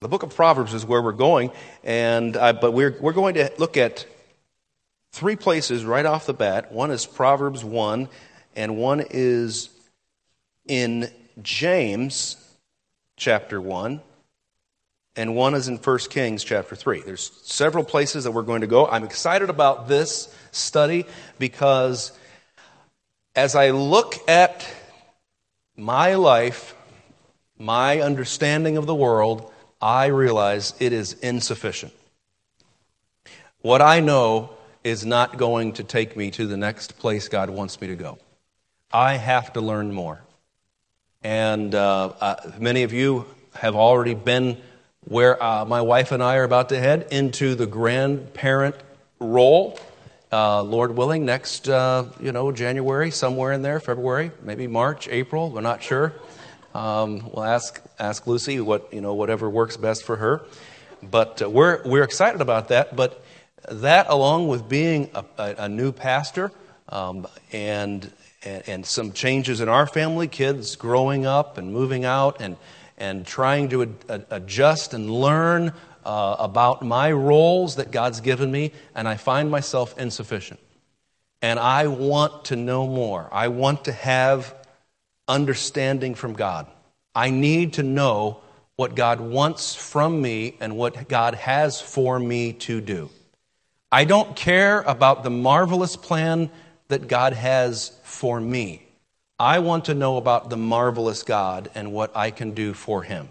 The book of Proverbs is where we're going, and uh, but we're we're going to look at three places right off the bat. One is Proverbs one, and one is in James chapter one, and one is in 1 Kings chapter 3. There's several places that we're going to go. I'm excited about this study because as I look at my life, my understanding of the world, I realize it is insufficient. What I know is not going to take me to the next place God wants me to go. I have to learn more. And uh, uh, many of you have already been where uh, my wife and I are about to head into the grandparent role. Uh, Lord willing, next, uh, you know, January, somewhere in there, February, maybe March, April, we're not sure. Um, we'll ask ask Lucy what you know whatever works best for her. But uh, we're we're excited about that. But that, along with being a, a, a new pastor um, and, and, and some changes in our family, kids growing up and moving out, and and trying to ad, adjust and learn uh, about my roles that God's given me, and I find myself insufficient. And I want to know more. I want to have understanding from God. I need to know what God wants from me and what God has for me to do. I don't care about the marvelous plan that God has for me. I want to know about the marvelous God and what I can do for him.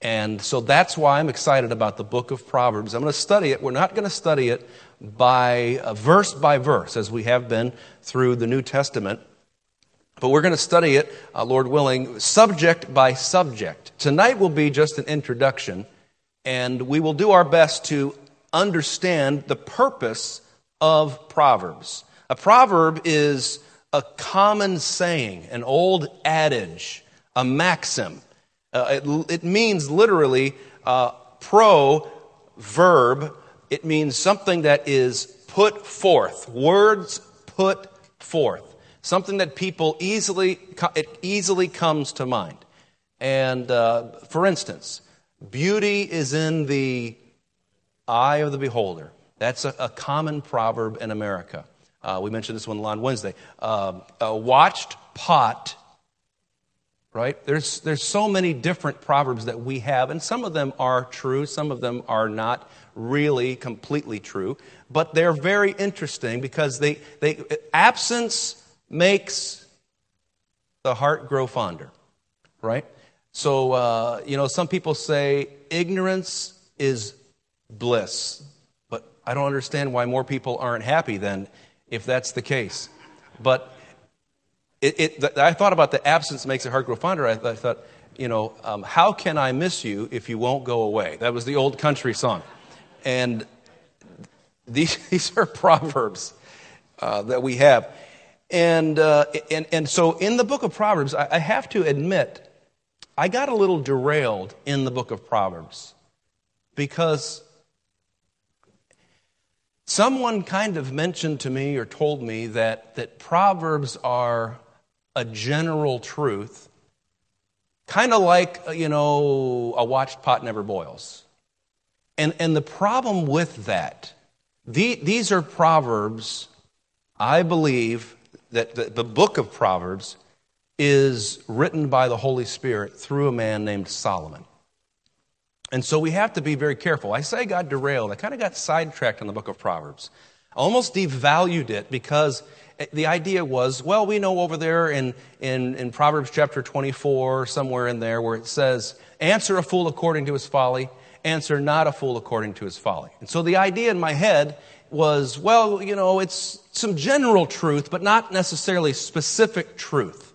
And so that's why I'm excited about the book of Proverbs. I'm going to study it. We're not going to study it by uh, verse by verse as we have been through the New Testament. But we're going to study it, uh, Lord willing, subject by subject. Tonight will be just an introduction, and we will do our best to understand the purpose of Proverbs. A proverb is a common saying, an old adage, a maxim. Uh, it, it, means literally uh, pro verb. It means something that is put forth, words put forth something that people easily, it easily comes to mind. And uh, for instance, beauty is in the eye of the beholder. That's a, a common proverb in America. Uh, we mentioned this one on Wednesday. Um, a watched pot, right? There's, there's so many different proverbs that we have, and some of them are true, some of them are not really completely true, but they're very interesting because they, they absence makes the heart grow fonder, right? So, uh, you know, some people say ignorance is bliss, but I don't understand why more people aren't happy then if that's the case. But it, it, I thought about the absence makes the heart grow fonder. I, I thought, you know, um, how can I miss you if you won't go away? That was the old country song. And these, these are proverbs uh, that we have. And, uh, and, and so in the book of Proverbs, I, I have to admit, I got a little derailed in the book of Proverbs because someone kind of mentioned to me or told me that, that Proverbs are a general truth, kind of like, you know, a watched pot never boils. And, and the problem with that, the, these are Proverbs, I believe, that the, book of Proverbs is written by the Holy Spirit through a man named Solomon. And so we have to be very careful. I say I got derailed. I kind of got sidetracked on the book of Proverbs. I almost devalued it because the idea was, well, we know over there in, in, in Proverbs chapter 24, somewhere in there, where it says, answer a fool according to his folly, answer not a fool according to his folly. And so the idea in my head was, well, you know, it's some general truth, but not necessarily specific truth.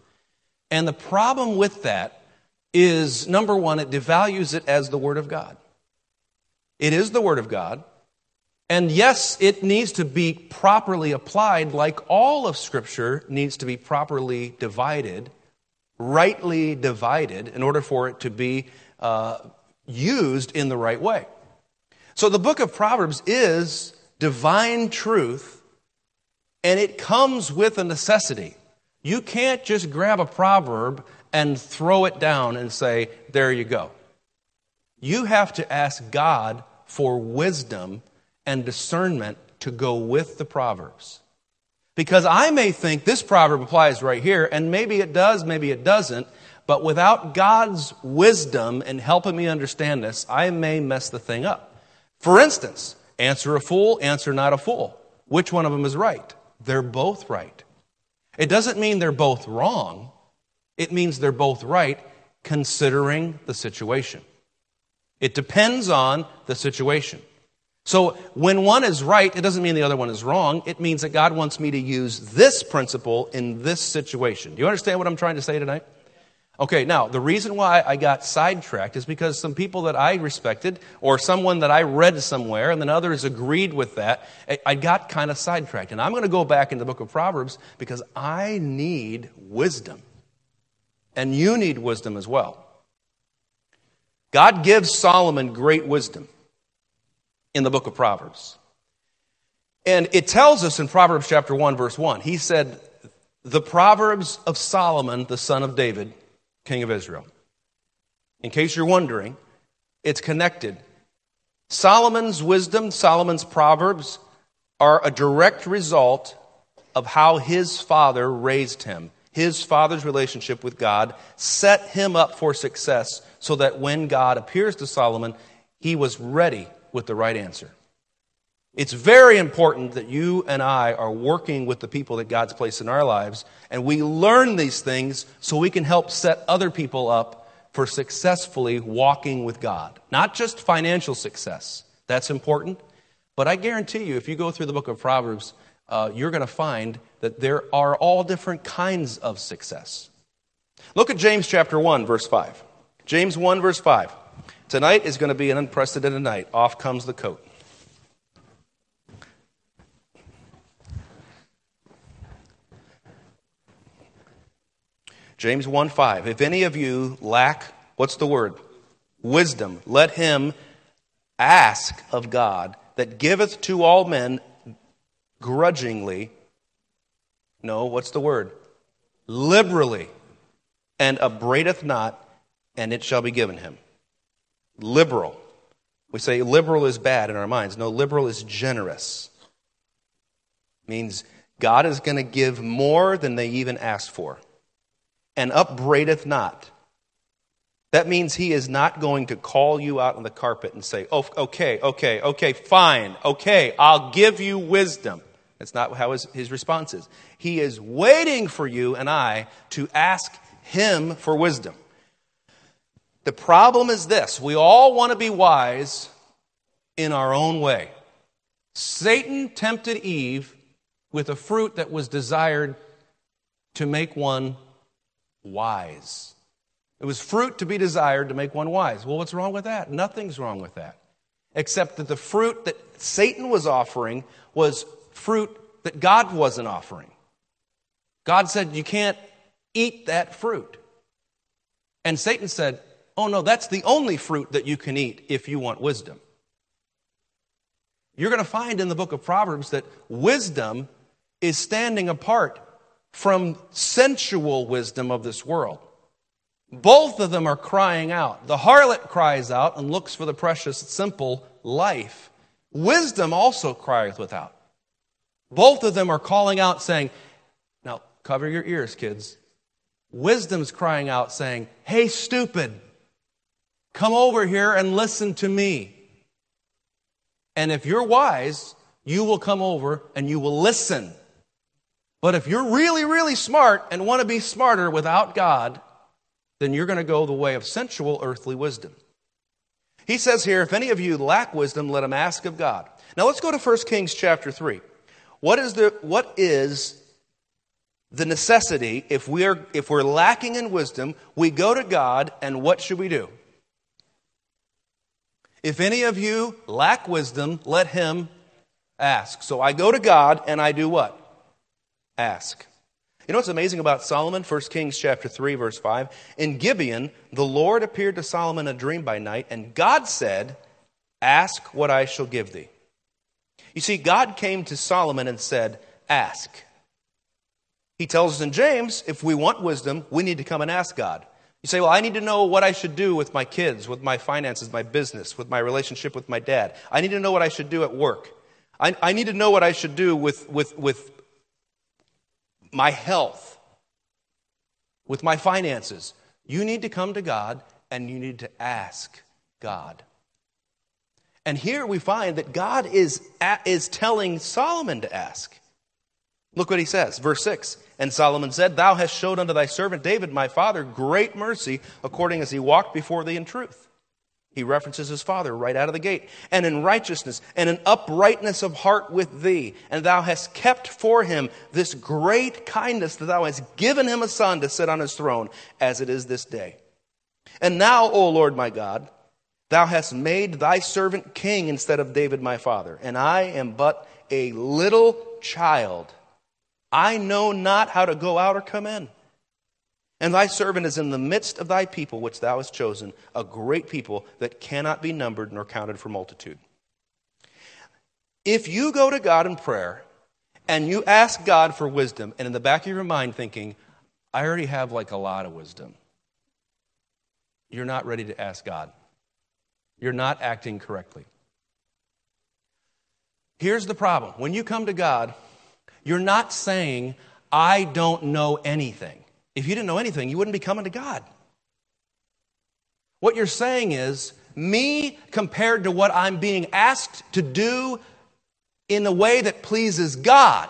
And the problem with that is number one, it devalues it as the Word of God. It is the Word of God. And yes, it needs to be properly applied, like all of Scripture needs to be properly divided, rightly divided, in order for it to be uh, used in the right way. So the book of Proverbs is divine truth, and it comes with a necessity. You can't just grab a proverb and throw it down and say, there you go. You have to ask God for wisdom and discernment to go with the Proverbs. Because I may think this proverb applies right here, and maybe it does, maybe it doesn't, but without God's wisdom and helping me understand this, I may mess the thing up. For instance, answer a fool, answer not a fool. Which one of them is right? They're both right. It doesn't mean they're both wrong, it means they're both right considering the situation. It depends on the situation. So when one is right, it doesn't mean the other one is wrong. It means that God wants me to use this principle in this situation. Do you understand what I'm trying to say tonight? Okay, now, the reason why I got sidetracked is because some people that I respected, or someone that I read somewhere, and then others agreed with that, I got kind of sidetracked. And I'm going to go back in the book of Proverbs because I need wisdom. And you need wisdom as well. God gives Solomon great wisdom in the book of Proverbs. And it tells us in Proverbs chapter 1, verse 1, he said, The Proverbs of Solomon, the son of David, king of Israel. In case you're wondering, it's connected. Solomon's wisdom, Solomon's Proverbs, are a direct result of how his father raised him. His father's relationship with God set him up for success so that when God appears to Solomon, he was ready with the right answer. It's very important that you and I are working with the people that God's placed in our lives, and we learn these things so we can help set other people up for successfully walking with God. Not just financial success, that's important, but I guarantee you, if you go through the book of Proverbs, uh, you're going to find that there are all different kinds of success. Look at James chapter 1, verse 5. James 1, verse 5. Tonight is going to be an unprecedented night. Off comes the coat. James 1 5. If any of you lack, what's the word? Wisdom, let him ask of God that giveth to all men grudgingly. No, what's the word? Liberally, and upbraideth not, and it shall be given him. Liberal. We say liberal is bad in our minds. No, liberal is generous. Means God is going to give more than they even asked for and upbraideth not. That means he is not going to call you out on the carpet and say, oh, okay, okay, okay, fine, okay, I'll give you wisdom. That's not how his, his response is. He is waiting for you and I to ask him for wisdom. The problem is this we all want to be wise in our own way. Satan tempted Eve with a fruit that was desired to make one wise. It was fruit to be desired to make one wise. Well, what's wrong with that? Nothing's wrong with that. Except that the fruit that Satan was offering was fruit that God wasn't offering. God said, You can't eat that fruit. And Satan said, Oh, no, that's the only fruit that you can eat if you want wisdom. You're going to find in the book of Proverbs that wisdom is standing apart from sensual wisdom of this world. Both of them are crying out. The harlot cries out and looks for the precious, simple life. Wisdom also crieth without. Both of them are calling out, saying, Now, cover your ears, kids. Wisdom's crying out, saying, Hey, stupid, come over here and listen to me. And if you're wise, you will come over and you will listen. But if you're really, really smart and want to be smarter without God, then you're going to go the way of sensual earthly wisdom. He says here, if any of you lack wisdom, let him ask of God. Now let's go to 1 Kings chapter 3. What is the, what is the necessity if we're, if we're lacking in wisdom, we go to God and what should we do? If any of you lack wisdom, let him ask. So I go to God and I do what? Ask. You know what's amazing about Solomon? 1 Kings chapter 3 verse 5. In Gibeon, the Lord appeared to Solomon in a dream by night, and God said, "Ask what I shall give thee." You see, God came to Solomon and said, "Ask." He tells us in James, if we want wisdom, we need to come and ask God. You say, Well, I need to know what I should do with my kids, with my finances, my business, with my relationship with my dad. I need to know what I should do at work. I, I need to know what I should do with, with, with my health, with my finances. You need to come to God and you need to ask God. And here we find that God is, is telling Solomon to ask. Look what he says, verse 6. And Solomon said, Thou hast showed unto thy servant David, my father, great mercy, according as he walked before thee in truth. He references his father right out of the gate. And in righteousness and in uprightness of heart with thee. And thou hast kept for him this great kindness that thou hast given him a son to sit on his throne, as it is this day. And now, O Lord my God, thou hast made thy servant king instead of David my father. And I am but a little child. I know not how to go out or come in. And thy servant is in the midst of thy people, which thou hast chosen, a great people that cannot be numbered nor counted for multitude. If you go to God in prayer and you ask God for wisdom, and in the back of your mind thinking, I already have like a lot of wisdom, you're not ready to ask God. You're not acting correctly. Here's the problem when you come to God, you're not saying, I don't know anything. If you didn't know anything, you wouldn't be coming to God. What you're saying is, me compared to what I'm being asked to do in a way that pleases God,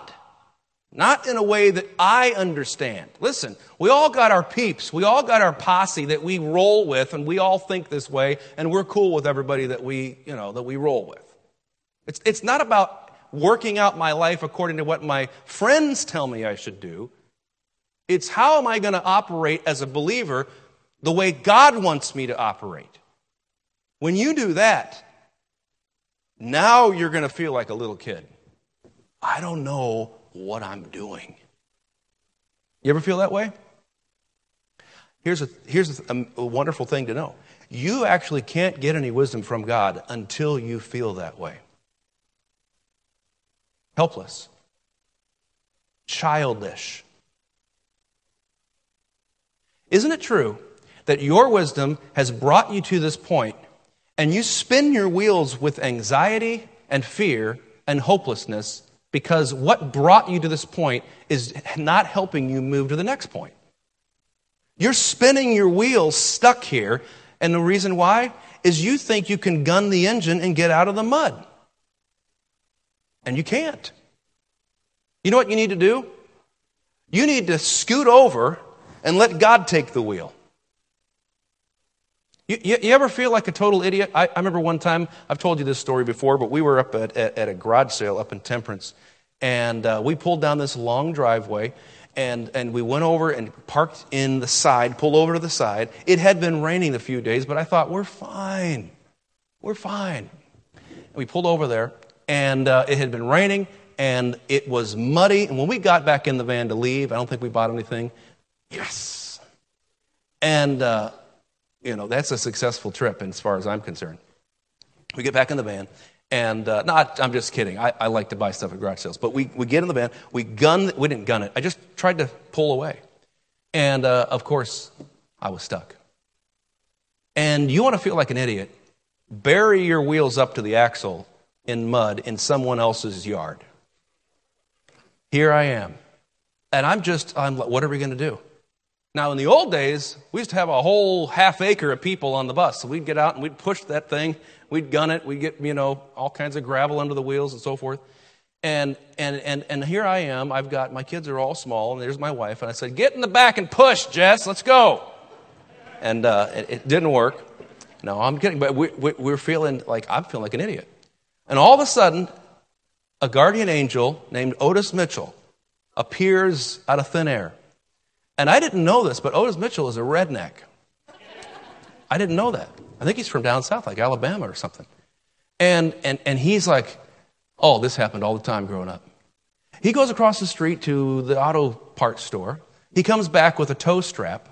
not in a way that I understand. Listen, we all got our peeps, we all got our posse that we roll with, and we all think this way, and we're cool with everybody that we, you know, that we roll with. It's, it's not about working out my life according to what my friends tell me I should do. It's how am I going to operate as a believer the way God wants me to operate. When you do that, now you're going to feel like a little kid. I don't know what I'm doing. You ever feel that way? Here's a, here's a, um, a wonderful thing to know. You actually can't get any wisdom from God until you feel that way. Helpless, childish, isn't it true that your wisdom has brought you to this point and you spin your wheels with anxiety and fear and hopelessness because what brought you to this point is not helping you move to the next point? You're spinning your wheels stuck here, and the reason why is you think you can gun the engine and get out of the mud. And you can't. You know what you need to do? You need to scoot over and let God take the wheel. You, you, you, ever feel like a total idiot? I, I, remember one time, I've told you this story before, but we were up at, at, at a garage sale up in Temperance, and uh, we pulled down this long driveway, and, and we went over and parked in the side, pulled over to the side. It had been raining a few days, but I thought, we're fine. We're fine. And we pulled over there, and uh, it had been raining, and it was muddy. And when we got back in the van to leave, I don't think we bought anything. Yes. And, uh, you know, that's a successful trip as far as I'm concerned. We get back in the van, and uh, not, I'm just kidding. I, I, like to buy stuff at garage sales. But we, we get in the van, we gun, we didn't gun it. I just tried to pull away. And uh, of course, I was stuck. And you want to feel like an idiot, bury your wheels up to the axle in mud in someone else's yard. Here I am. And I'm just, I'm like, what are we going to do? Now, in the old days, we used to have a whole half acre of people on the bus. So we'd get out and we'd push that thing, we'd gun it, we'd get, you know, all kinds of gravel under the wheels and so forth. And, and, and, and here I am. I've got, my kids are all small, and there's my wife. And I said, Get in the back and push, Jess, let's go. And uh, it, it, didn't work. No, I'm kidding, but we, we, we're feeling like, I'm feeling like an idiot. And all of a sudden, a guardian angel named Otis Mitchell appears out of thin air. And I didn't know this, but Otis Mitchell is a redneck. I didn't know that. I think he's from down south, like Alabama or something. And, and, and he's like, oh, this happened all the time growing up. He goes across the street to the auto parts store. He comes back with a tow strap.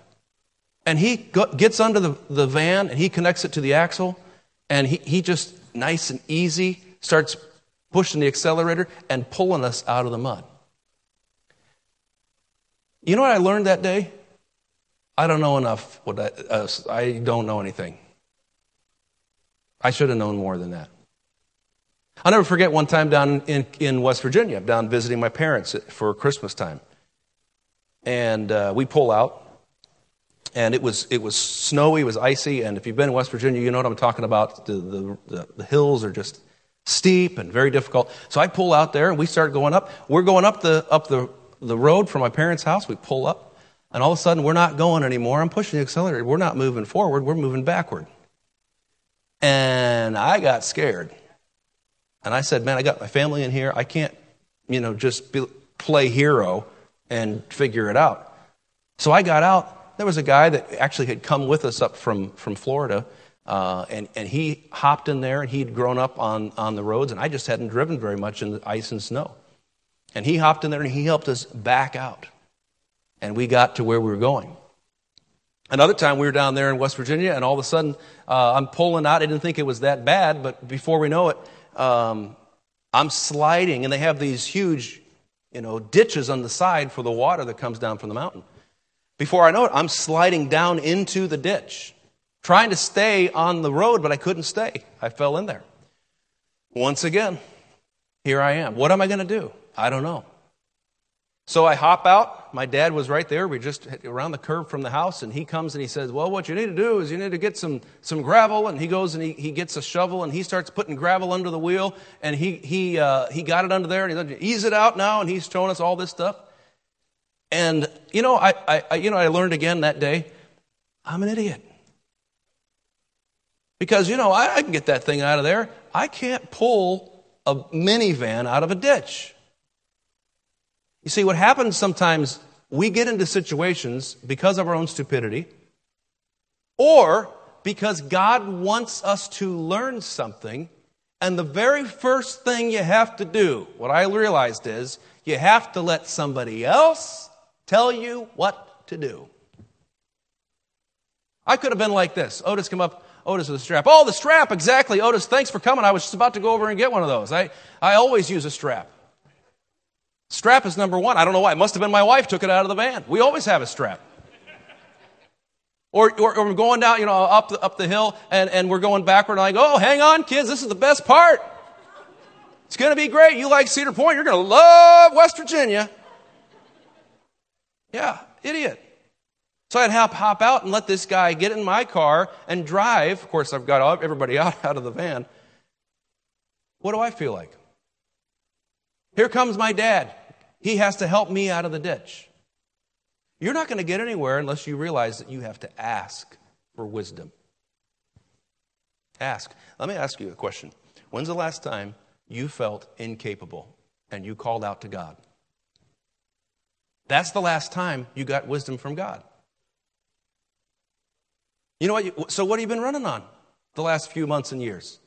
And he gets under the, the van and he connects it to the axle. And he, he just, nice and easy, starts pushing the accelerator and pulling us out of the mud. You know what I learned that day? I don't know enough. What I, uh, I don't know anything. I should have known more than that. I'll never forget one time down in, in West Virginia, down visiting my parents for Christmas time. And uh, we pull out, and it was, it was snowy, it was icy, and if you've been in West Virginia, you know what I'm talking about. The, the, the, the hills are just steep and very difficult. So I pull out there, and we start going up. We're going up the, up the, the road from my parents' house. We pull up, and all of a sudden, we're not going anymore. I'm pushing the accelerator. We're not moving forward, we're moving backward. And I got scared. And I said, Man, I got my family in here. I can't, you know, just be, play hero and figure it out. So I got out. There was a guy that actually had come with us up from, from Florida. Uh, and, and he hopped in there and he'd grown up on, on the roads, and I just hadn't driven very much in the ice and snow. And he hopped in there and he helped us back out. And we got to where we were going. Another time we were down there in West Virginia, and all of a sudden uh, I'm pulling out. I didn't think it was that bad, but before we know it, um, I'm sliding, and they have these huge, you know, ditches on the side for the water that comes down from the mountain. Before I know it, I'm sliding down into the ditch, trying to stay on the road, but I couldn't stay. I fell in there. Once again, here I am. What am I going to do? I don't know. So I hop out. My dad was right there. We're just around the curve from the house, and he comes and he says, Well, what you need to do is you need to get some, some gravel. And he goes and he, he gets a shovel and he starts putting gravel under the wheel. And he, he, uh, he got it under there and he said, Ease it out now. And he's showing us all this stuff. And, you know, I, I, you know, I learned again that day I'm an idiot. Because, you know, I, I can get that thing out of there. I can't pull a minivan out of a ditch. You see, what happens sometimes, we get into situations because of our own stupidity, or because God wants us to learn something, and the very first thing you have to do, what I realized is, you have to let somebody else tell you what to do. I could have been like this. Otis come up, Otis with a strap. Oh, the strap, exactly. Otis, thanks for coming. I was just about to go over and get one of those. I, I always use a strap. Strap is number one. I don't know why. It must have been my wife took it out of the van. We always have a strap. Or, or, or, we're going down, you know, up the, up the hill and, and we're going backward and I go, oh, hang on, kids, this is the best part. It's going to be great. You like Cedar Point, you're going to love West Virginia. Yeah, idiot. So I'd hop, hop out and let this guy get in my car and drive. Of course, I've got everybody out, out of the van. What do I feel like? Here comes my dad. He has to help me out of the ditch. You're not going to get anywhere unless you realize that you have to ask for wisdom. Ask. Let me ask you a question. When's the last time you felt incapable and you called out to God? That's the last time you got wisdom from God. You know what? so, what have you been running on the last few months and years?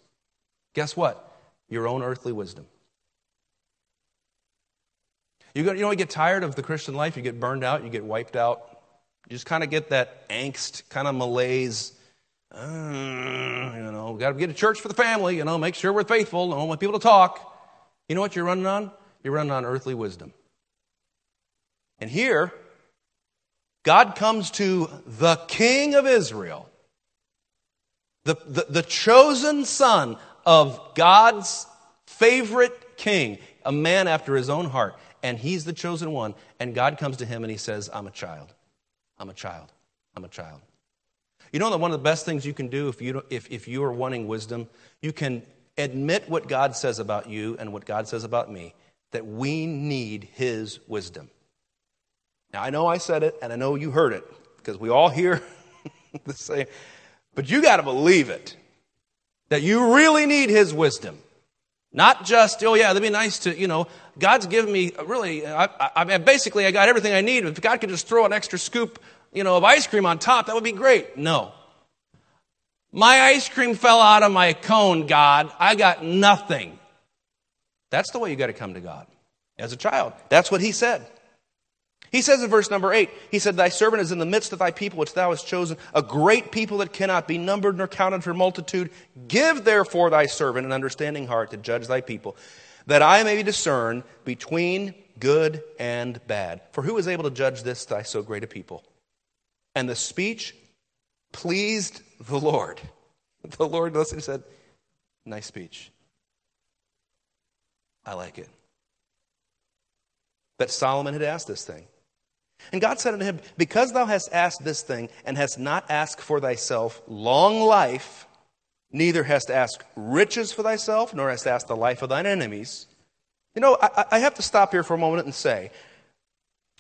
Guess what? Your own earthly wisdom. You, you know, you get tired of the Christian life, you get burned out, you get wiped out. You just kind of get that angst, kind of malaise. Uh, you know, we got to get a church for the family, you know, make sure we're faithful, don't want people to talk. You know what you're running on? You're running on earthly wisdom. And here, God comes to the king of Israel, the, the, the chosen son of God's favorite king, a man after his own heart and he's the chosen one. And God comes to him and he says, I'm a child. I'm a child. I'm a child. You know that one of the best things you can do if you, if, if you are wanting wisdom, you can admit what God says about you and what God says about me, that we need his wisdom. Now, I know I said it and I know you heard it because we all hear the same, but you got to believe it that you really need his wisdom. Not just, oh yeah, that'd be nice to, you know, God's given me really, I, I, I, basically I got everything I need. If God could just throw an extra scoop, you know, of ice cream on top, that would be great. No. My ice cream fell out of my cone, God. I got nothing. That's the way you got to come to God as a child. That's what he said. He says in verse number eight, he said, Thy servant is in the midst of thy people, which thou hast chosen, a great people that cannot be numbered nor counted for multitude. Give therefore thy servant an understanding heart to judge thy people, that I may discern between good and bad. For who is able to judge this thy so great a people? And the speech pleased the Lord. The Lord listened and said, Nice speech. I like it. But Solomon had asked this thing. And God said unto him, Because thou hast asked this thing, and hast not asked for thyself long life, neither hast ask riches for thyself, nor hast asked the life of thine enemies. You know, I, I have to stop here for a moment and say,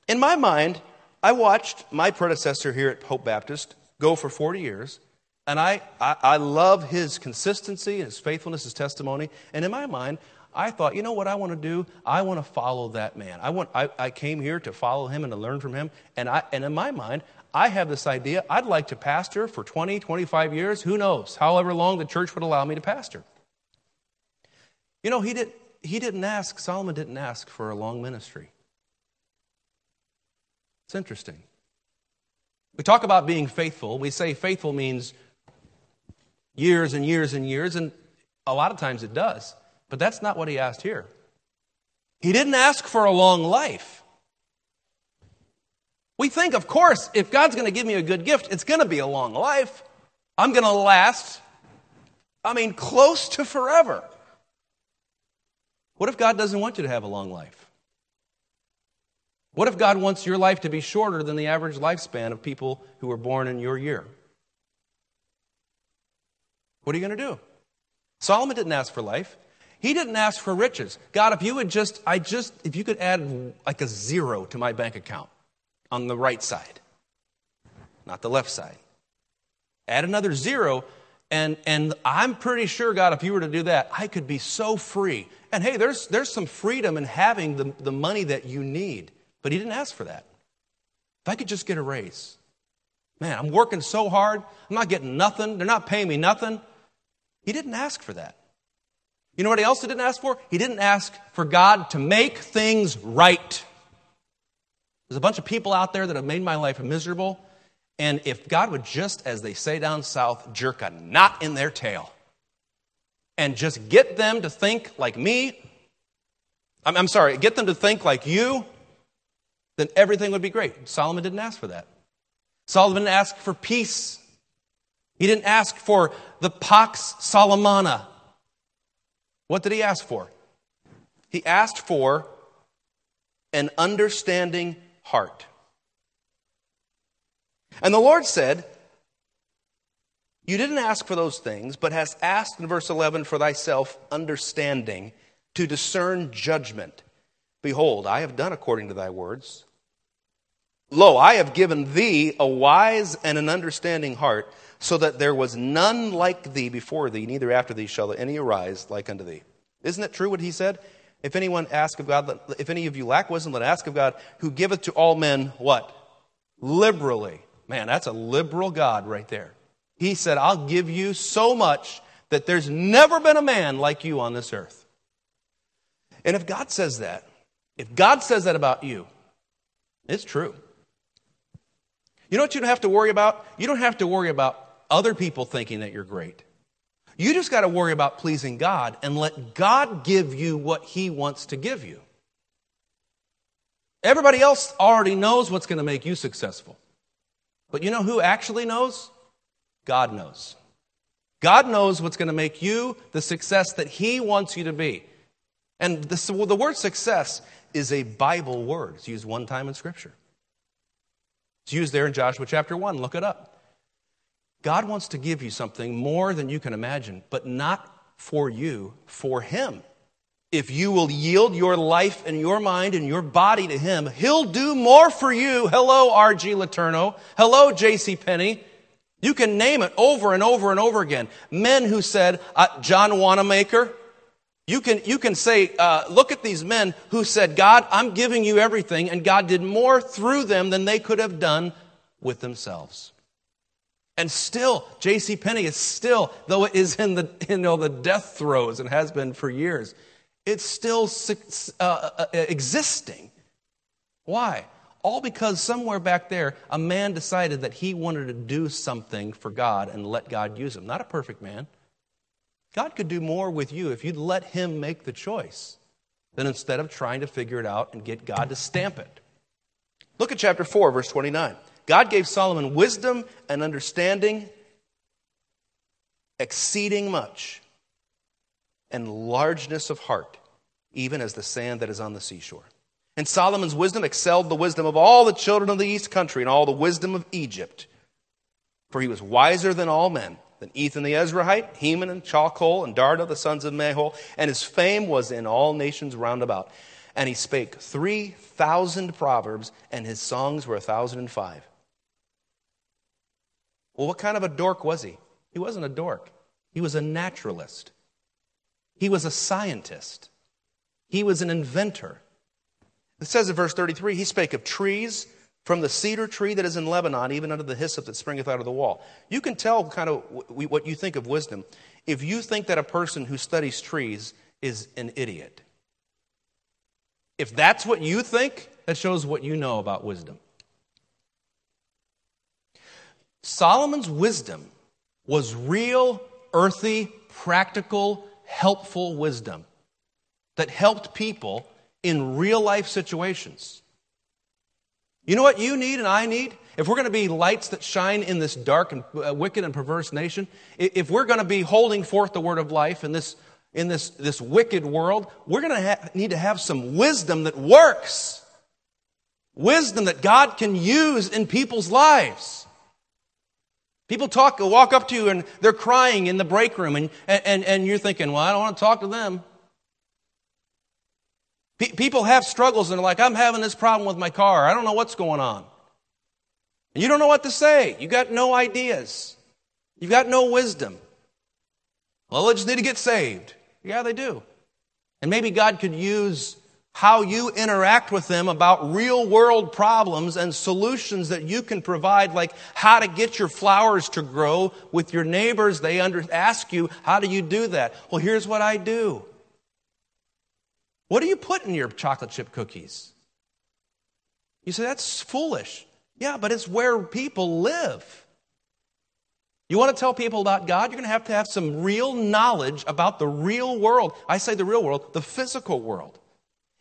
in my mind, I watched my predecessor here at Hope Baptist go for 40 years, and I, I, I love his consistency, and his faithfulness, his testimony. And in my mind, I thought, you know what I want to do? I want to follow that man. I, want, I, I came here to follow him and to learn from him. And, I, and in my mind, I have this idea I'd like to pastor for 20, 25 years, who knows, however long the church would allow me to pastor. You know, he, did, he didn't ask, Solomon didn't ask for a long ministry. It's interesting. We talk about being faithful. We say faithful means years and years and years, and a lot of times it does. But that's not what he asked here. He didn't ask for a long life. We think, of course, if God's going to give me a good gift, it's going to be a long life. I'm going to last, I mean, close to forever. What if God doesn't want you to have a long life? What if God wants your life to be shorter than the average lifespan of people who were born in your year? What are you going to do? Solomon didn't ask for life. He didn't ask for riches. God, if you would just, I just, if you could add like a zero to my bank account on the right side, not the left side. Add another zero, and, and I'm pretty sure, God, if you were to do that, I could be so free. And hey, there's, there's some freedom in having the, the money that you need. But he didn't ask for that. If I could just get a raise. Man, I'm working so hard. I'm not getting nothing. They're not paying me nothing. He didn't ask for that. You know what else he didn't ask for? He didn't ask for God to make things right. There's a bunch of people out there that have made my life miserable. And if God would just, as they say down south, jerk a knot in their tail and just get them to think like me, I'm, I'm sorry, get them to think like you, then everything would be great. Solomon didn't ask for that. Solomon didn't ask for peace. He didn't ask for the Pax Solomona, what did he ask for? He asked for an understanding heart. And the Lord said, You didn't ask for those things, but hast asked in verse 11 for thyself understanding to discern judgment. Behold, I have done according to thy words. Lo, I have given thee a wise and an understanding heart so that there was none like thee before thee, neither after thee shall any arise like unto thee. Isn't it true what he said? If anyone ask of God, if any of you lack wisdom, let ask of God, who giveth to all men what? Liberally. Man, that's a liberal God right there. He said, I'll give you so much that there's never been a man like you on this earth. And if God says that, if God says that about you, it's true. You know what you don't have to worry about? You don't have to worry about other people thinking that you're great. You just got to worry about pleasing God and let God give you what He wants to give you. Everybody else already knows what's going to make you successful. But you know who actually knows? God knows. God knows what's going to make you the success that He wants you to be. And the, the word success is a Bible word. It's used one time in Scripture. It's used there in Joshua chapter 1. Look it up. God wants to give you something more than you can imagine, but not for you, for Him. If you will yield your life and your mind and your body to Him, He'll do more for you. Hello, R.G. Letourneau. Hello, J.C. Penney. You can name it over and over and over again. Men who said, uh, John Wanamaker. You can, you can say, uh, look at these men who said, God, I'm giving you everything, and God did more through them than they could have done with themselves. And still, J.C. Penney is still, though it is in the, you know, the death throes and has been for years, it's still uh, uh, uh, existing. Why? All because somewhere back there, a man decided that he wanted to do something for God and let God use him. Not a perfect man. God could do more with you if you'd let him make the choice than instead of trying to figure it out and get God to stamp it. Look at chapter 4, verse 29. God gave Solomon wisdom and understanding exceeding much, and largeness of heart, even as the sand that is on the seashore. And Solomon's wisdom excelled the wisdom of all the children of the east country and all the wisdom of Egypt. For he was wiser than all men, than Ethan the Ezrahite, Heman and Chalcol, and Darda, the sons of Mahol, and his fame was in all nations round about. And he spake 3,000 proverbs, and his songs were a 1,005. Well, what kind of a dork was he? He wasn't a dork, he was a naturalist, he was a scientist, he was an inventor. It says in verse 33 he spake of trees from the cedar tree that is in Lebanon, even unto the hyssop that springeth out of the wall. You can tell kind of what you think of wisdom if you think that a person who studies trees is an idiot. If that's what you think, that shows what you know about wisdom. Solomon's wisdom was real, earthy, practical, helpful wisdom that helped people in real life situations. You know what you need and I need? If we're going to be lights that shine in this dark and uh, wicked and perverse nation, if we're going to be holding forth the word of life in this, in this, this wicked world, we're going to ha- need to have some wisdom that works. Wisdom that God can use in people's lives. People talk, walk up to you and they're crying in the break room, and, and, and you're thinking, well, I don't want to talk to them. people have struggles and they're like, I'm having this problem with my car. I don't know what's going on. And you don't know what to say. You got no ideas. You've got no wisdom. Well, they just need to get saved. Yeah, they do. And maybe God could use how you interact with them about real world problems and solutions that you can provide, like how to get your flowers to grow with your neighbors. They under, ask you, How do you do that? Well, here's what I do. What do you put in your chocolate chip cookies? You say, That's foolish. Yeah, but it's where people live. You want to tell people about God? You're going to have to have some real knowledge about the real world. I say the real world, the physical world.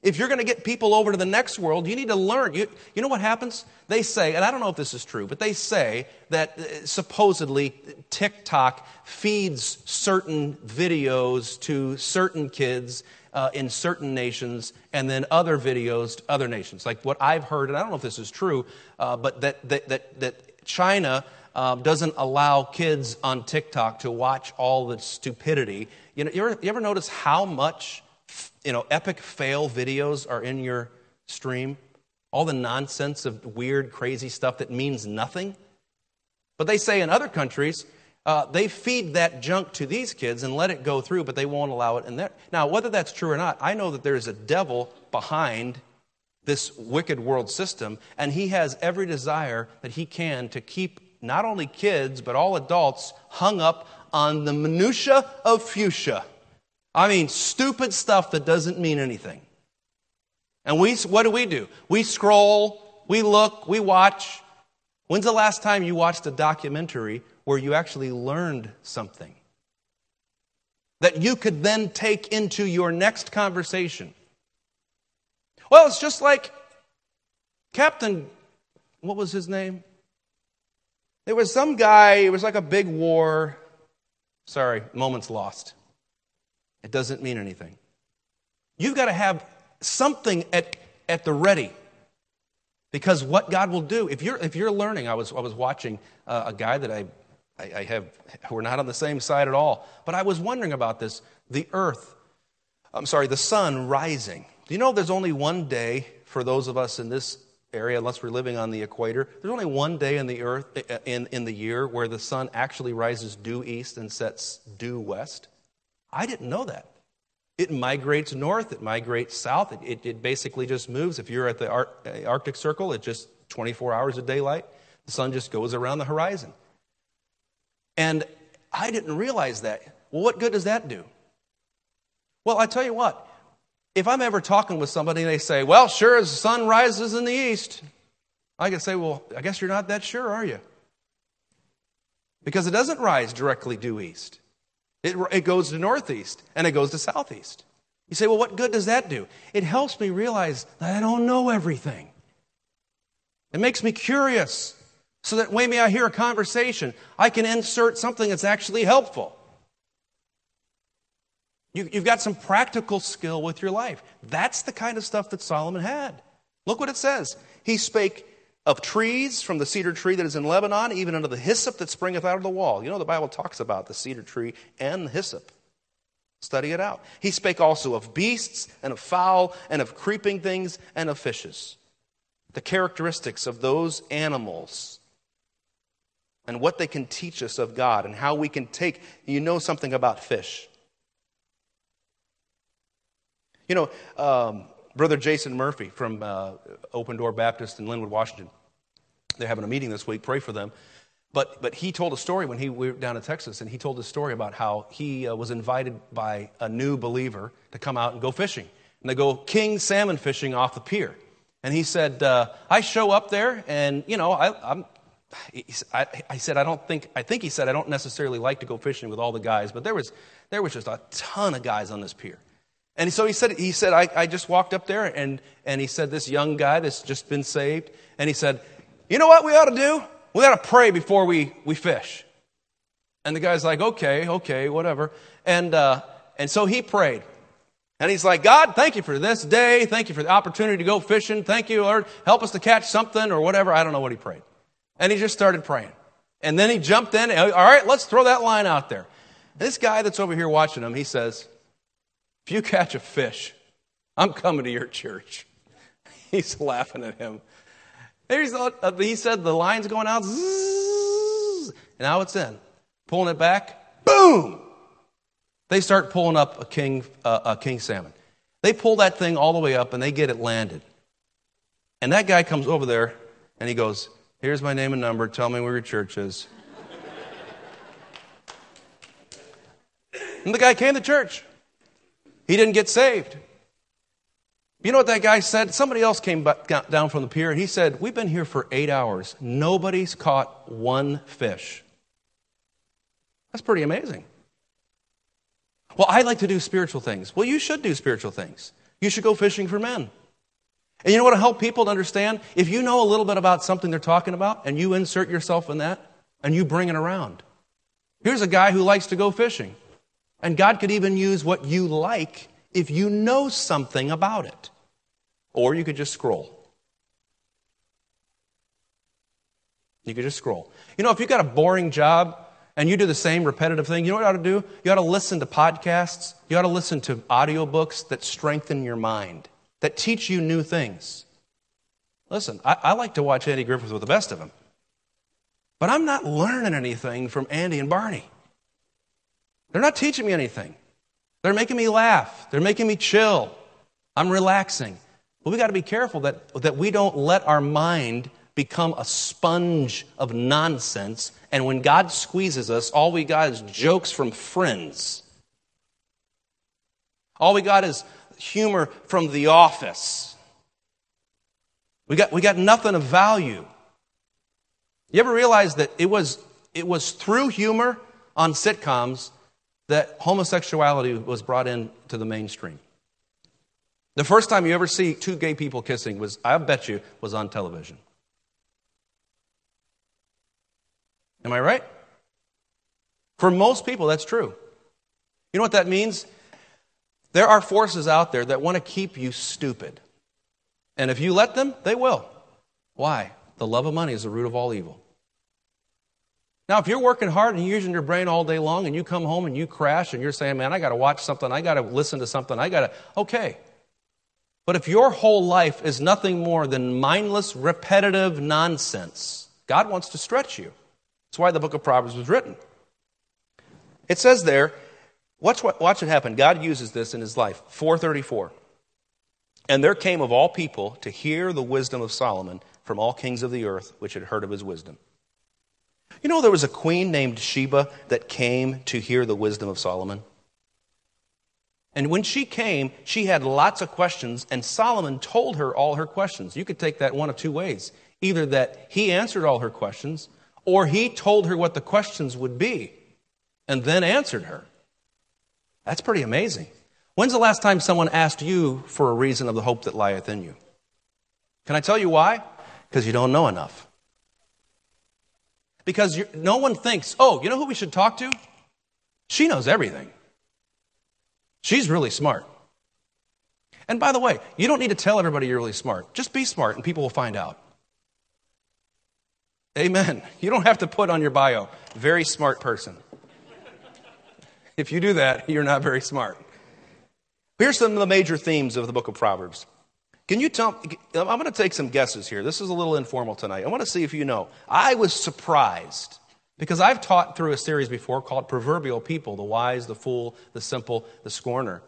If you're going to get people over to the next world, you need to learn. You, you know what happens? They say, and I don't know if this is true, but they say that uh, supposedly TikTok feeds certain videos to certain kids uh, in certain nations and then other videos to other nations. Like what I've heard, and I don't know if this is true, uh, but that, that, that, that China um, doesn't allow kids on TikTok to watch all the stupidity. You know, you ever, you ever notice how much you know, epic fail videos are in your stream, all the nonsense of weird, crazy stuff that means nothing. But they say in other countries, uh, they feed that junk to these kids and let it go through, but they won't allow it in there. Now, whether that's true or not, I know that there is a devil behind this wicked world system, and he has every desire that he can to keep not only kids, but all adults hung up on the minutiae of fuchsia. I mean, stupid stuff that doesn't mean anything. And we, what do we do? We scroll, we look, we watch. When's the last time you watched a documentary where you actually learned something that you could then take into your next conversation? Well, it's just like Captain, what was his name? There was some guy, it was like a big war. Sorry, moment's lost. It doesn't mean anything. You've got to have something at, at the ready. Because what God will do, if you're, if you're learning, I was, I was watching uh, a guy that I, I, I have, we're not on the same side at all, but I was wondering about this the earth, I'm sorry, the sun rising. Do you know there's only one day for those of us in this area, unless we're living on the equator, there's only one day in the earth in, in the year where the sun actually rises due east and sets due west. I didn't know that. It migrates north, it migrates south, it, it, it basically just moves. If you're at the Ar- uh, Arctic Circle, it's just 24 hours of daylight. The sun just goes around the horizon. And I didn't realize that. Well, what good does that do? Well, I tell you what, if I'm ever talking with somebody and they say, well, sure as the sun rises in the east, I can say, well, I guess you're not that sure, are you? Because it doesn't rise directly due east. It, it goes to northeast and it goes to southeast. You say, well, what good does that do? It helps me realize that I don't know everything. It makes me curious. So that when I hear a conversation, I can insert something that's actually helpful. You, have got some practical skill with your life. That's the kind of stuff that Solomon had. Look what it says. He spake of trees from the cedar tree that is in Lebanon, even unto the hyssop that springeth out of the wall. You know, the Bible talks about the cedar tree and the hyssop. Study it out. He spake also of beasts and of fowl and of creeping things and of fishes. The characteristics of those animals and what they can teach us of God and how we can take, you know, something about fish. You know, um, Brother Jason Murphy from uh, Open Door Baptist in Lynnwood, Washington, they're having a meeting this week. Pray for them. But, but he told a story when he we were down in Texas, and he told a story about how he uh, was invited by a new believer to come out and go fishing. And they go king salmon fishing off the pier. And he said, uh, I show up there, and, you know, I, I'm, I, I, said, I don't think, I think he said, I don't necessarily like to go fishing with all the guys, but there was, there was just a ton of guys on this pier. And so he said, he said I, I just walked up there and, and he said, this young guy that's just been saved, and he said, you know what we ought to do? We ought to pray before we, we fish. And the guy's like, okay, okay, whatever. And, uh, and so he prayed. And he's like, God, thank you for this day. Thank you for the opportunity to go fishing. Thank you, Lord. Help us to catch something or whatever. I don't know what he prayed. And he just started praying. And then he jumped in. All right, let's throw that line out there. This guy that's over here watching him, he says, if you catch a fish, I'm coming to your church. He's laughing at him. Uh, he said the line's going out, zzz, and now it's in. Pulling it back, boom! They start pulling up a king, uh, a king salmon. They pull that thing all the way up and they get it landed. And that guy comes over there and he goes, Here's my name and number. Tell me where your church is. and the guy came to church. He didn't get saved. You know what that guy said? Somebody else came down from the pier and he said, We've been here for eight hours. Nobody's caught one fish. That's pretty amazing. Well, I like to do spiritual things. Well, you should do spiritual things. You should go fishing for men. And you know what will help people to understand? If you know a little bit about something they're talking about and you insert yourself in that and you bring it around. Here's a guy who likes to go fishing. And God could even use what you like if you know something about it. Or you could just scroll. You could just scroll. You know, if you've got a boring job and you do the same repetitive thing, you know what you ought to do? You ought to listen to podcasts. You ought to listen to audiobooks that strengthen your mind, that teach you new things. Listen, I, I like to watch Andy Griffith with the best of them. But I'm not learning anything from Andy and Barney. They're not teaching me anything. They're making me laugh. They're making me chill. I'm relaxing. But we got to be careful that, that we don't let our mind become a sponge of nonsense. And when God squeezes us, all we got is jokes from friends. All we got is humor from the office. We got, we got nothing of value. You ever realize that it was, it was through humor on sitcoms that homosexuality was brought into the mainstream? The first time you ever see two gay people kissing was, I bet you, was on television. Am I right? For most people, that's true. You know what that means? There are forces out there that want to keep you stupid. And if you let them, they will. Why? The love of money is the root of all evil. Now, if you're working hard and you're using your brain all day long and you come home and you crash and you're saying, man, I got to watch something, I got to listen to something, I got to, okay. But if your whole life is nothing more than mindless, repetitive nonsense, God wants to stretch you. That's why the book of Proverbs was written. It says there, watch what watch it happen. God uses this in his life. 434. And there came of all people to hear the wisdom of Solomon from all kings of the earth which had heard of his wisdom. You know there was a queen named Sheba that came to hear the wisdom of Solomon? And when she came, she had lots of questions, and Solomon told her all her questions. You could take that one of two ways either that he answered all her questions, or he told her what the questions would be and then answered her. That's pretty amazing. When's the last time someone asked you for a reason of the hope that lieth in you? Can I tell you why? Because you don't know enough. Because no one thinks, oh, you know who we should talk to? She knows everything. She's really smart. And by the way, you don't need to tell everybody you're really smart. Just be smart and people will find out. Amen. You don't have to put on your bio, very smart person. If you do that, you're not very smart. Here's some of the major themes of the book of Proverbs. Can you tell? I'm going to take some guesses here. This is a little informal tonight. I want to see if you know. I was surprised because I've taught through a series before called Proverbial People the wise, the fool, the simple, the scorner.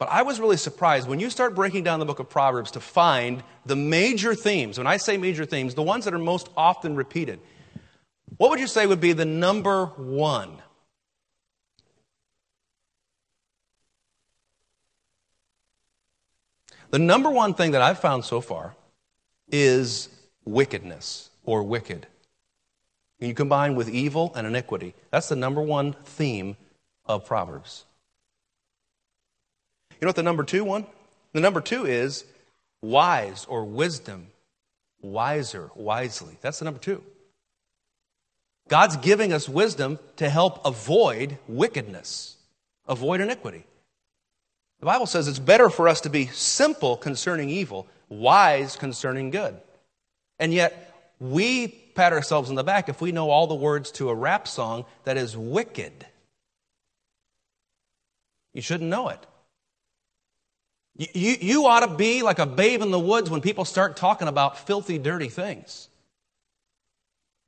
But I was really surprised when you start breaking down the book of Proverbs to find the major themes. When I say major themes, the ones that are most often repeated. What would you say would be the number one? The number one thing that I've found so far is wickedness or wicked. And you combine with evil and iniquity. That's the number one theme of Proverbs. You know what the number two one? The number two is wise or wisdom, wiser, wisely. That's the number two. God's giving us wisdom to help avoid wickedness, avoid iniquity. The Bible says it's better for us to be simple concerning evil, wise concerning good. And yet, we pat ourselves on the back if we know all the words to a rap song that is wicked. You shouldn't know it. You, you, you ought to be like a babe in the woods when people start talking about filthy, dirty things.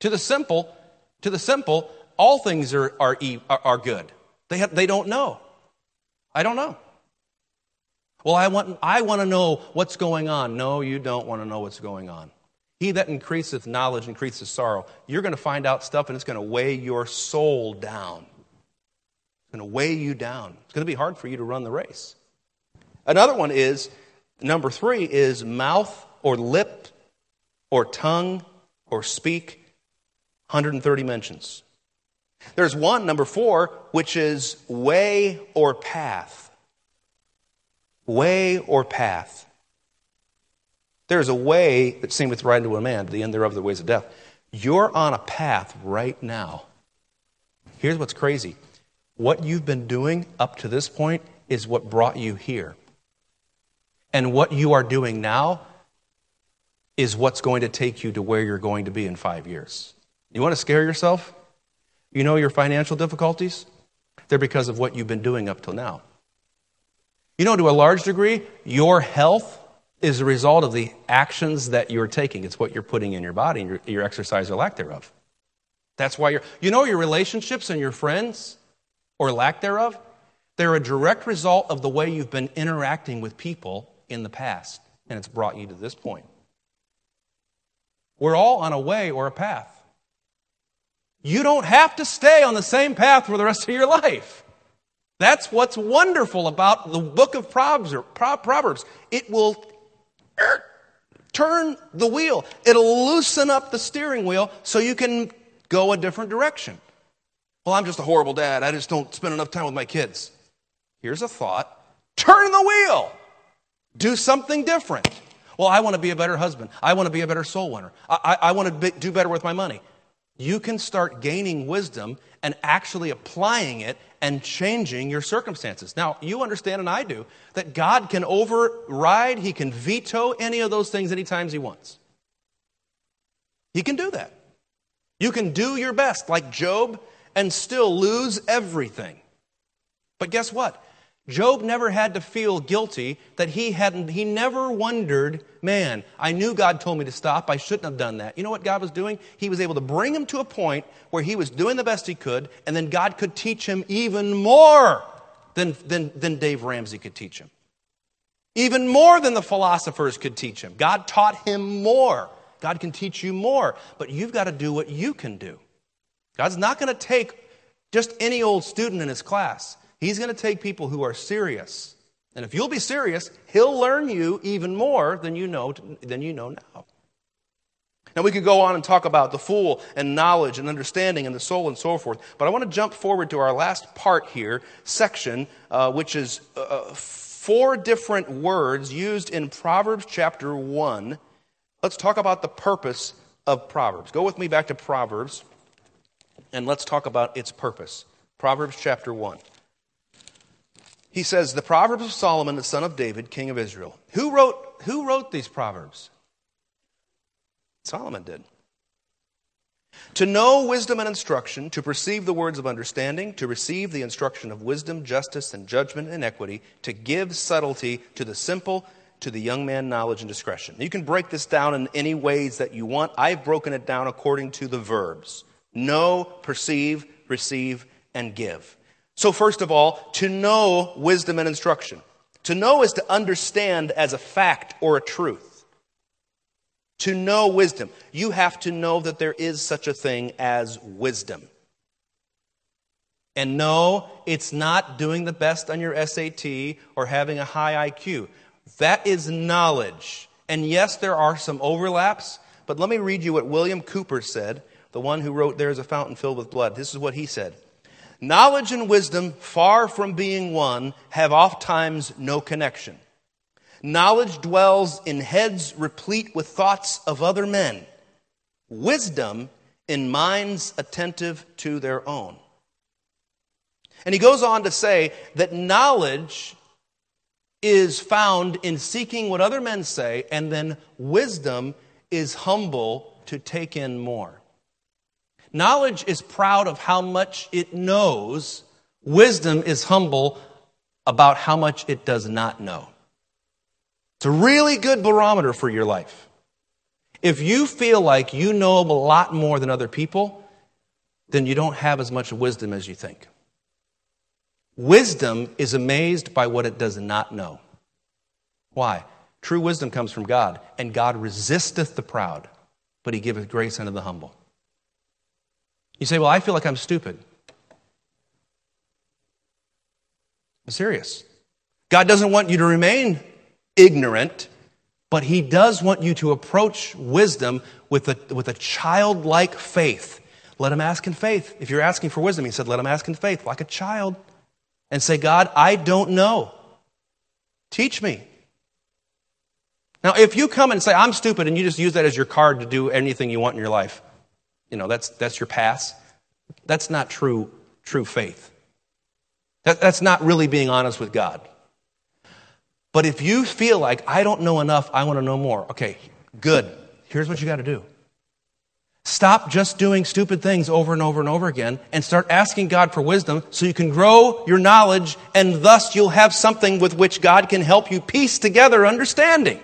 To the simple, to the simple, all things are, are, are good. They, have, they don't know. I don't know. Well, I want, I want to know what's going on. No, you don't want to know what's going on. He that increaseth knowledge increases sorrow. You're going to find out stuff and it's going to weigh your soul down. It's going to weigh you down. It's going to be hard for you to run the race. Another one is number three is mouth or lip or tongue or speak. 130 mentions. There's one, number four, which is way or path. Way or path. There's a way that seemeth right unto a man, to the end thereof the ways of death. You're on a path right now. Here's what's crazy. What you've been doing up to this point is what brought you here. And what you are doing now is what's going to take you to where you're going to be in five years. You want to scare yourself? You know your financial difficulties? They're because of what you've been doing up till now. You know, to a large degree, your health is a result of the actions that you're taking. It's what you're putting in your body, your, your exercise or lack thereof. That's why you're, you know, your relationships and your friends, or lack thereof, they're a direct result of the way you've been interacting with people in the past, and it's brought you to this point. We're all on a way or a path. You don't have to stay on the same path for the rest of your life. That's what's wonderful about the book of Proverbs. It will er, turn the wheel, it'll loosen up the steering wheel so you can go a different direction. Well, I'm just a horrible dad. I just don't spend enough time with my kids. Here's a thought turn the wheel. Do something different. Well, I want to be a better husband. I want to be a better soul winner. I, I, I want to be, do better with my money. You can start gaining wisdom and actually applying it and changing your circumstances. Now, you understand, and I do, that God can override, He can veto any of those things any anytime He wants. He can do that. You can do your best, like Job, and still lose everything. But guess what? Job never had to feel guilty that he hadn't, he never wondered, man, I knew God told me to stop. I shouldn't have done that. You know what God was doing? He was able to bring him to a point where he was doing the best he could, and then God could teach him even more than, than, than Dave Ramsey could teach him. Even more than the philosophers could teach him. God taught him more. God can teach you more, but you've got to do what you can do. God's not going to take just any old student in his class. He's going to take people who are serious. And if you'll be serious, he'll learn you even more than you know, than you know now. Now, we could go on and talk about the fool and knowledge and understanding and the soul and so forth, but I want to jump forward to our last part here, section, uh, which is uh, uh four different words used in Proverbs chapter 1. Let's talk about the purpose of Proverbs. Go with me back to Proverbs and let's talk about its purpose. Proverbs chapter 1. He says, The Proverbs of Solomon, the son of David, king of Israel. Who wrote, who wrote these Proverbs? Solomon did. To know wisdom and instruction, to perceive the words of understanding, to receive the instruction of wisdom, justice, and judgment and equity, to give subtlety to the simple, to the young man knowledge and discretion. You can break this down in any ways that you want. I've broken it down according to the verbs know, perceive, receive, and give. So, first of all, to know wisdom and instruction. To know is to understand as a fact or a truth. To know wisdom, you have to know that there is such a thing as wisdom. And no, it's not doing the best on your SAT or having a high IQ. That is knowledge. And yes, there are some overlaps, but let me read you what William Cowper said, the one who wrote There is a Fountain Filled with Blood. This is what he said Knowledge and wisdom, far from being one, have oft times no connection. Knowledge dwells in heads replete with thoughts of other men, wisdom in minds attentive to their own. And he goes on to say that knowledge is found in seeking what other men say, and then wisdom is humble to take in more. Knowledge is proud of how much it knows, wisdom is humble about how much it does not know. It's a really good barometer for your life. If you feel like you know a lot more than other people, then you don't have as much wisdom as you think. Wisdom is amazed by what it does not know. Why? True wisdom comes from God, and God resisteth the proud, but he giveth grace unto the humble. You say, Well, I feel like I'm stupid. I'm serious. God doesn't want you to remain ignorant, but He does want you to approach wisdom with a, with a childlike faith. Let him ask in faith. If you're asking for wisdom, he said, let him ask in faith, like a child, and say, God, I don't know. Teach me. Now, if you come and say, I'm stupid, and you just use that as your card to do anything you want in your life, you know, that's, that's your pass, that's not true, true faith. That, that's not really being honest with God. But if you feel like, I don't know enough, I want to know more, okay, good. Here's what you got to do. Stop just doing stupid things over and over and over again and start asking God for wisdom so you can grow your knowledge and thus you'll have something with which God can help you piece together understanding.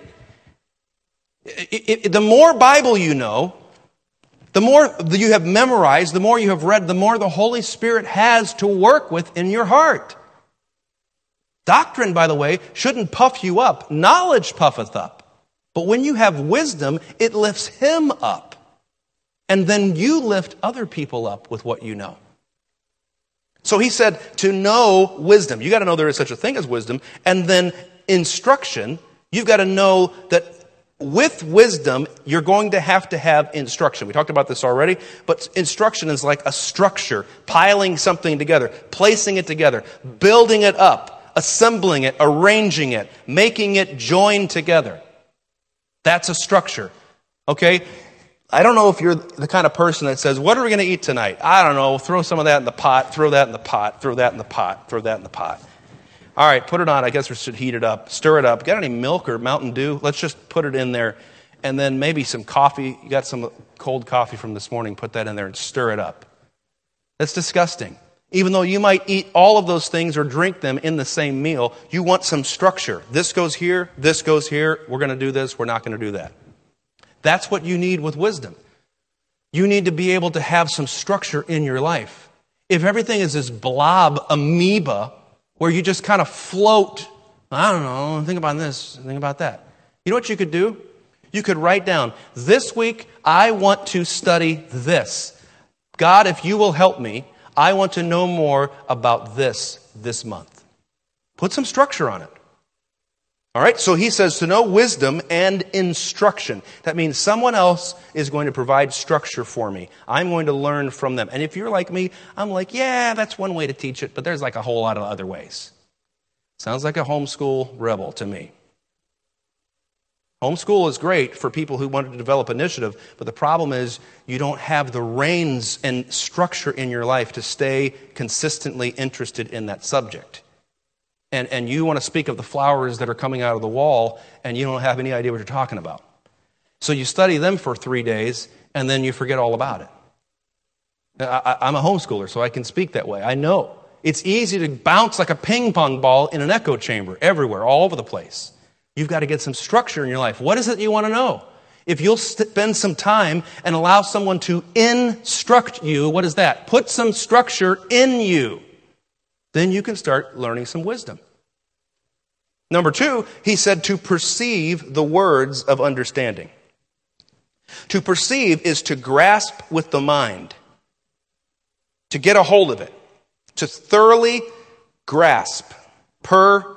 It, it, the more Bible you know, the more you have memorized, the more you have read, the more the Holy Spirit has to work with in your heart. Doctrine, by the way, shouldn't puff you up. Knowledge puffeth up. But when you have wisdom, it lifts him up. And then you lift other people up with what you know. So he said to know wisdom. You got to know there is such a thing as wisdom. And then instruction. You've got to know that with wisdom, you're going to have to have instruction. We talked about this already, but instruction is like a structure, piling something together, placing it together, building it up assembling it, arranging it, making it join together. That's a structure. Okay? I don't know if you're the kind of person that says, What are we going to eat tonight? I don't know. Throw some of that in the pot, throw that in the pot, throw that in the pot, throw that in the pot. All right, put it on. I guess we should heat it up. Stir it up. Got any milk or Mountain Dew? Let's just put it in there. And then maybe some coffee. You got some cold coffee from this morning. Put that in there and stir it up. That's disgusting. Even though you might eat all of those things or drink them in the same meal, you want some structure. This goes here, this goes here. We're going to do this, we're not going to do that. That's what you need with wisdom. You need to be able to have some structure in your life. If everything is this blob amoeba where you just kind of float, I don't know, think about this, think about that. You know what you could do? You could write down, this week I want to study this. God, if you will help me, I want to know more about this this month. Put some structure on it. All right, so he says to know wisdom and instruction. That means someone else is going to provide structure for me. I'm going to learn from them. And if you're like me, I'm like, yeah, that's one way to teach it, but there's like a whole lot of other ways. Sounds like a homeschool rebel to me. Homeschool is great for people who want to develop initiative, but the problem is you don't have the reins and structure in your life to stay consistently interested in that subject. And, and you want to speak of the flowers that are coming out of the wall, and you don't have any idea what you're talking about. So you study them for three days, and then you forget all about it. I, I'm a homeschooler, so I can speak that way. I know. It's easy to bounce like a ping pong ball in an echo chamber everywhere, all over the place. You've got to get some structure in your life. What is it you want to know? If you'll spend some time and allow someone to instruct you, what is that? Put some structure in you. Then you can start learning some wisdom. Number two, he said to perceive the words of understanding. To perceive is to grasp with the mind, to get a hold of it, to thoroughly grasp. Per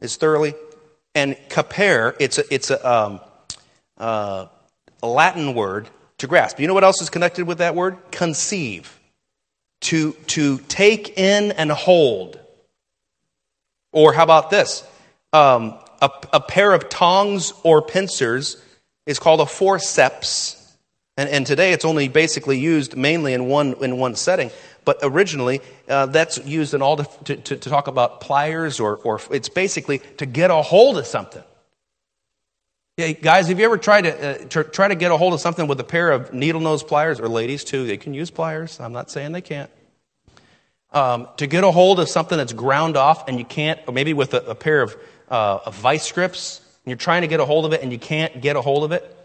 is thoroughly, and capere, it's a, it's a, um, uh, a Latin word to grasp. You know what else is connected with that word? Conceive. To, to take in and hold. Or how about this? Um, a, a pair of tongs or pincers is called a forceps. And, and today it's only basically used mainly in one, in one setting. But originally, uh, that's used in all to, to, to, talk about pliers, or, or it's basically to get a hold of something. Hey, guys, have you ever tried to, uh, try to get a hold of something with a pair of needle nose pliers, or ladies too? They can use pliers. I'm not saying they can't. Um, to get a hold of something that's ground off and you can't, or maybe with a, a pair of, uh, of vice grips, and you're trying to get a hold of it and you can't get a hold of it.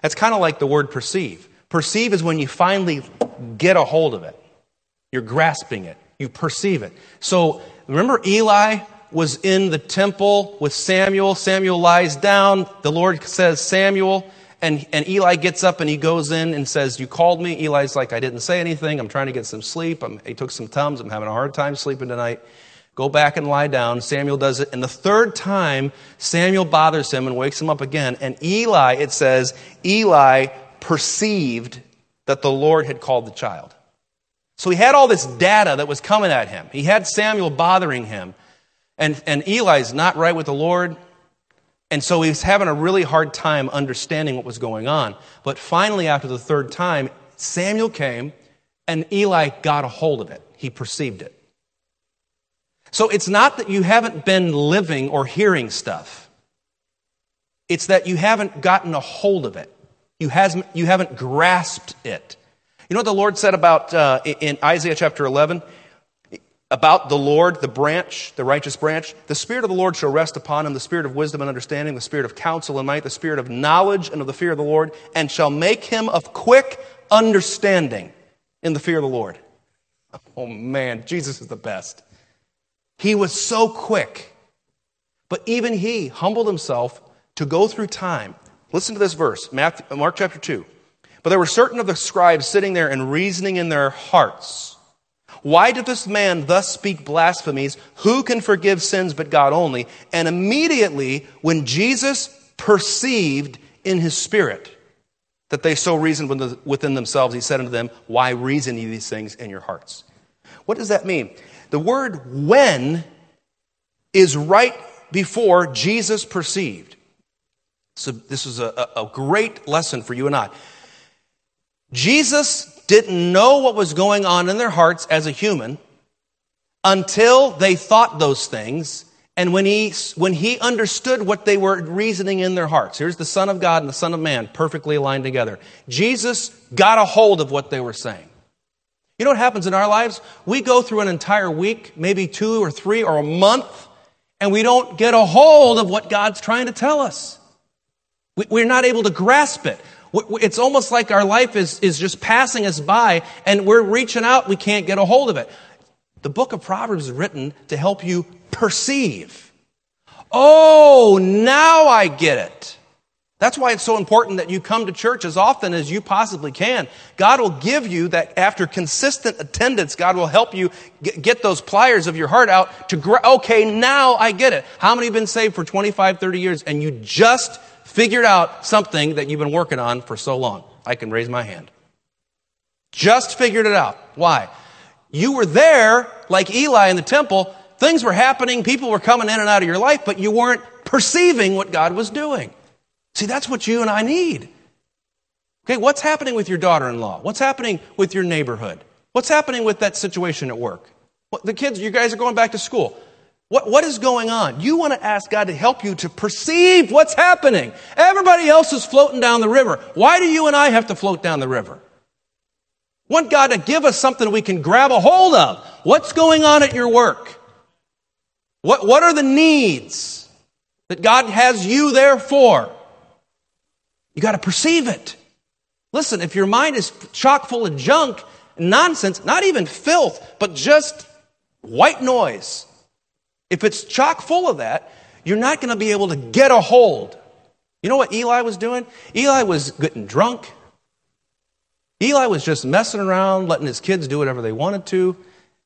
That's kind of like the word perceive. Perceive is when you finally get a hold of it. You're grasping it. You perceive it. So remember Eli was in the temple with Samuel. Samuel lies down. The Lord says, Samuel. And, and Eli gets up and he goes in and says, You called me? Eli's like, I didn't say anything. I'm trying to get some sleep. I'm, he took some Tums. I'm having a hard time sleeping tonight. Go back and lie down. Samuel does it. And the third time, Samuel bothers him and wakes him up again. And Eli, it says, Eli perceived that the Lord had called the child. So he had all this data that was coming at him. He had Samuel bothering him. And, and Eli's not right with the Lord. And so he's having a really hard time understanding what was going on. But finally, after the third time, Samuel came and Eli got a hold of it. He perceived it. So it's not that you haven't been living or hearing stuff, it's that you haven't gotten a hold of it. You, hasn't, you haven't grasped it. You know what the Lord said about uh, in Isaiah chapter 11? About the Lord, the branch, the righteous branch. The Spirit of the Lord shall rest upon him, the Spirit of wisdom and understanding, the Spirit of counsel and might, the Spirit of knowledge and of the fear of the Lord, and shall make him of quick understanding in the fear of the Lord. Oh man, Jesus is the best. He was so quick. But even he humbled himself to go through time. Listen to this verse, Matthew, Mark chapter 2. But there were certain of the scribes sitting there and reasoning in their hearts. Why did this man thus speak blasphemies? Who can forgive sins but God only? And immediately, when Jesus perceived in his spirit that they so reasoned within themselves, he said unto them, Why reason ye these things in your hearts? What does that mean? The word when is right before Jesus perceived. So this is a, a great lesson for you and I. Jesus didn't know what was going on in their hearts as a human until they thought those things and when he, when he understood what they were reasoning in their hearts. Here's the Son of God and the Son of Man perfectly aligned together. Jesus got a hold of what they were saying. You know what happens in our lives? We go through an entire week, maybe two or three or a month, and we don't get a hold of what God's trying to tell us. We're not able to grasp it. It's almost like our life is, is just passing us by and we're reaching out, we can't get a hold of it. The book of Proverbs is written to help you perceive. Oh, now I get it. That's why it's so important that you come to church as often as you possibly can. God will give you that after consistent attendance, God will help you get those pliers of your heart out to, grow. okay, now I get it. How many have been saved for 25, 30 years and you just figured out something that you've been working on for so long? I can raise my hand. Just figured it out. Why? You were there, like Eli in the temple. Things were happening. People were coming in and out of your life, but you weren't perceiving what God was doing. See, that's what you and I need. Okay, what's happening with your daughter in law? What's happening with your neighborhood? What's happening with that situation at work? The kids, you guys are going back to school. What, what is going on? You want to ask God to help you to perceive what's happening. Everybody else is floating down the river. Why do you and I have to float down the river? Want God to give us something we can grab a hold of. What's going on at your work? What, what are the needs that God has you there for? You got to perceive it. Listen, if your mind is chock full of junk, nonsense, not even filth, but just white noise, if it's chock full of that, you're not going to be able to get a hold. You know what Eli was doing? Eli was getting drunk. Eli was just messing around, letting his kids do whatever they wanted to.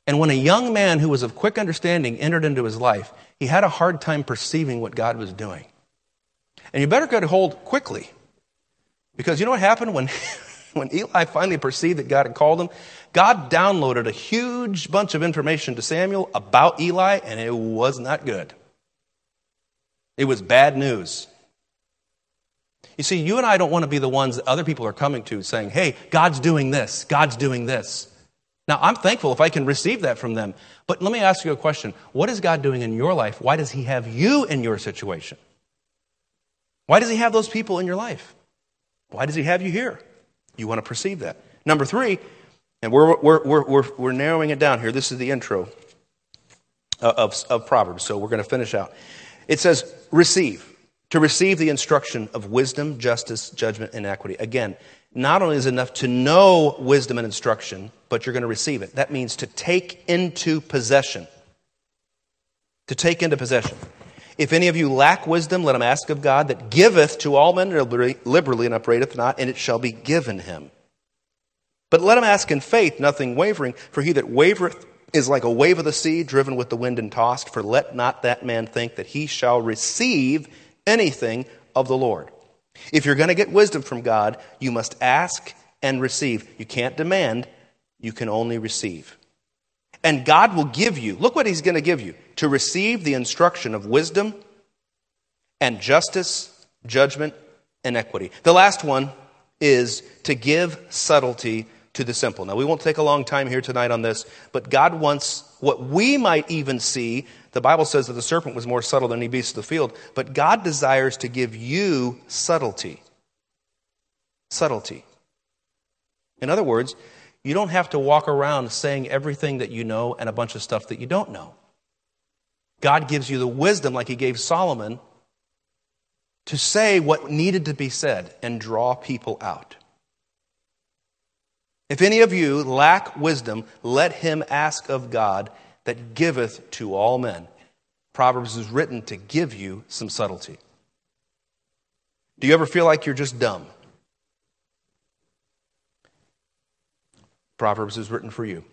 And when a young man who was of quick understanding entered into his life, he had a hard time perceiving what God was doing. And you better get a hold quickly because you know what happened when, when Eli finally perceived that God had called him? God downloaded a huge bunch of information to Samuel about Eli, and it was not good. It was bad news. You see, you and I don't want to be the ones that other people are coming to saying, hey, God's doing this, God's doing this. Now, I'm thankful if I can receive that from them. But let me ask you a question What is God doing in your life? Why does He have you in your situation? Why does He have those people in your life? Why does he have you here? You want to perceive that. Number three, and we're, we're, we're, we're, we're narrowing it down here. This is the intro uh, of, of Proverbs, so we're going to finish out. It says, receive. To receive the instruction of wisdom, justice, judgment, and equity. Again, not only is it enough to know wisdom and instruction, but you're going to receive it. That means to take into possession. To take into possession. If any of you lack wisdom, let him ask of God that giveth to all men liberally and upbraideth not, and it shall be given him. But let him ask in faith, nothing wavering, for he that wavereth is like a wave of the sea, driven with the wind and tossed. For let not that man think that he shall receive anything of the Lord. If you're going to get wisdom from God, you must ask and receive. You can't demand, you can only receive. And God will give you, look what He's going to give you to receive the instruction of wisdom and justice, judgment, and equity. The last one is to give subtlety to the simple. Now, we won't take a long time here tonight on this, but God wants what we might even see. The Bible says that the serpent was more subtle than any beast of the field, but God desires to give you subtlety. Subtlety. In other words, you don't have to walk around saying everything that you know and a bunch of stuff that you don't know. God gives you the wisdom, like He gave Solomon, to say what needed to be said and draw people out. If any of you lack wisdom, let him ask of God that giveth to all men. Proverbs is written to give you some subtlety. Do you ever feel like you're just dumb? Proverbs is written for you.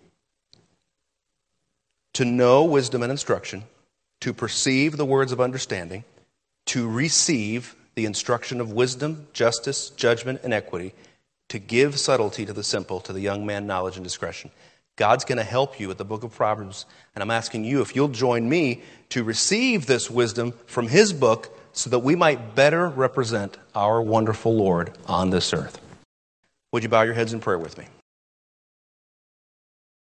To know wisdom and instruction, to perceive the words of understanding, to receive the instruction of wisdom, justice, judgment, and equity, to give subtlety to the simple, to the young man, knowledge and discretion. God's going to help you with the book of Proverbs, and I'm asking you if you'll join me to receive this wisdom from his book so that we might better represent our wonderful Lord on this earth. Would you bow your heads in prayer with me?